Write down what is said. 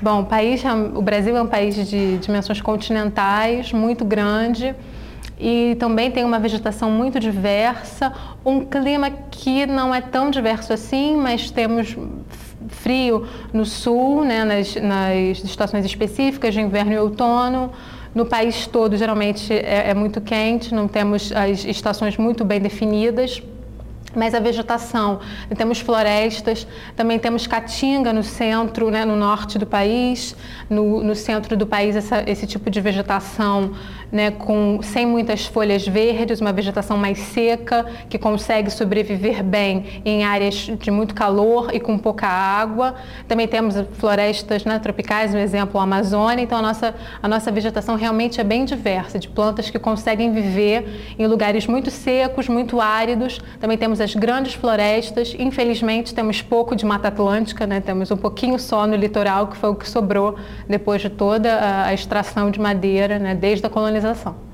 Bom, o, país, é o Brasil é um país de dimensões continentais, muito grande e também tem uma vegetação muito diversa, um clima que não é tão diverso assim, mas temos frio no sul, né, nas, nas estações específicas de inverno e outono. No país todo, geralmente é, é muito quente, não temos as estações muito bem definidas mas a vegetação, temos florestas, também temos caatinga no centro, né, no norte do país, no, no centro do país essa, esse tipo de vegetação né, com, sem muitas folhas verdes, uma vegetação mais seca, que consegue sobreviver bem em áreas de muito calor e com pouca água. Também temos florestas né, tropicais, no exemplo, a Amazônia, então a nossa, a nossa vegetação realmente é bem diversa, de plantas que conseguem viver em lugares muito secos, muito áridos. Também temos as grandes florestas. Infelizmente, temos pouco de Mata Atlântica, né? temos um pouquinho só no litoral, que foi o que sobrou depois de toda a extração de madeira, né? desde a colonização.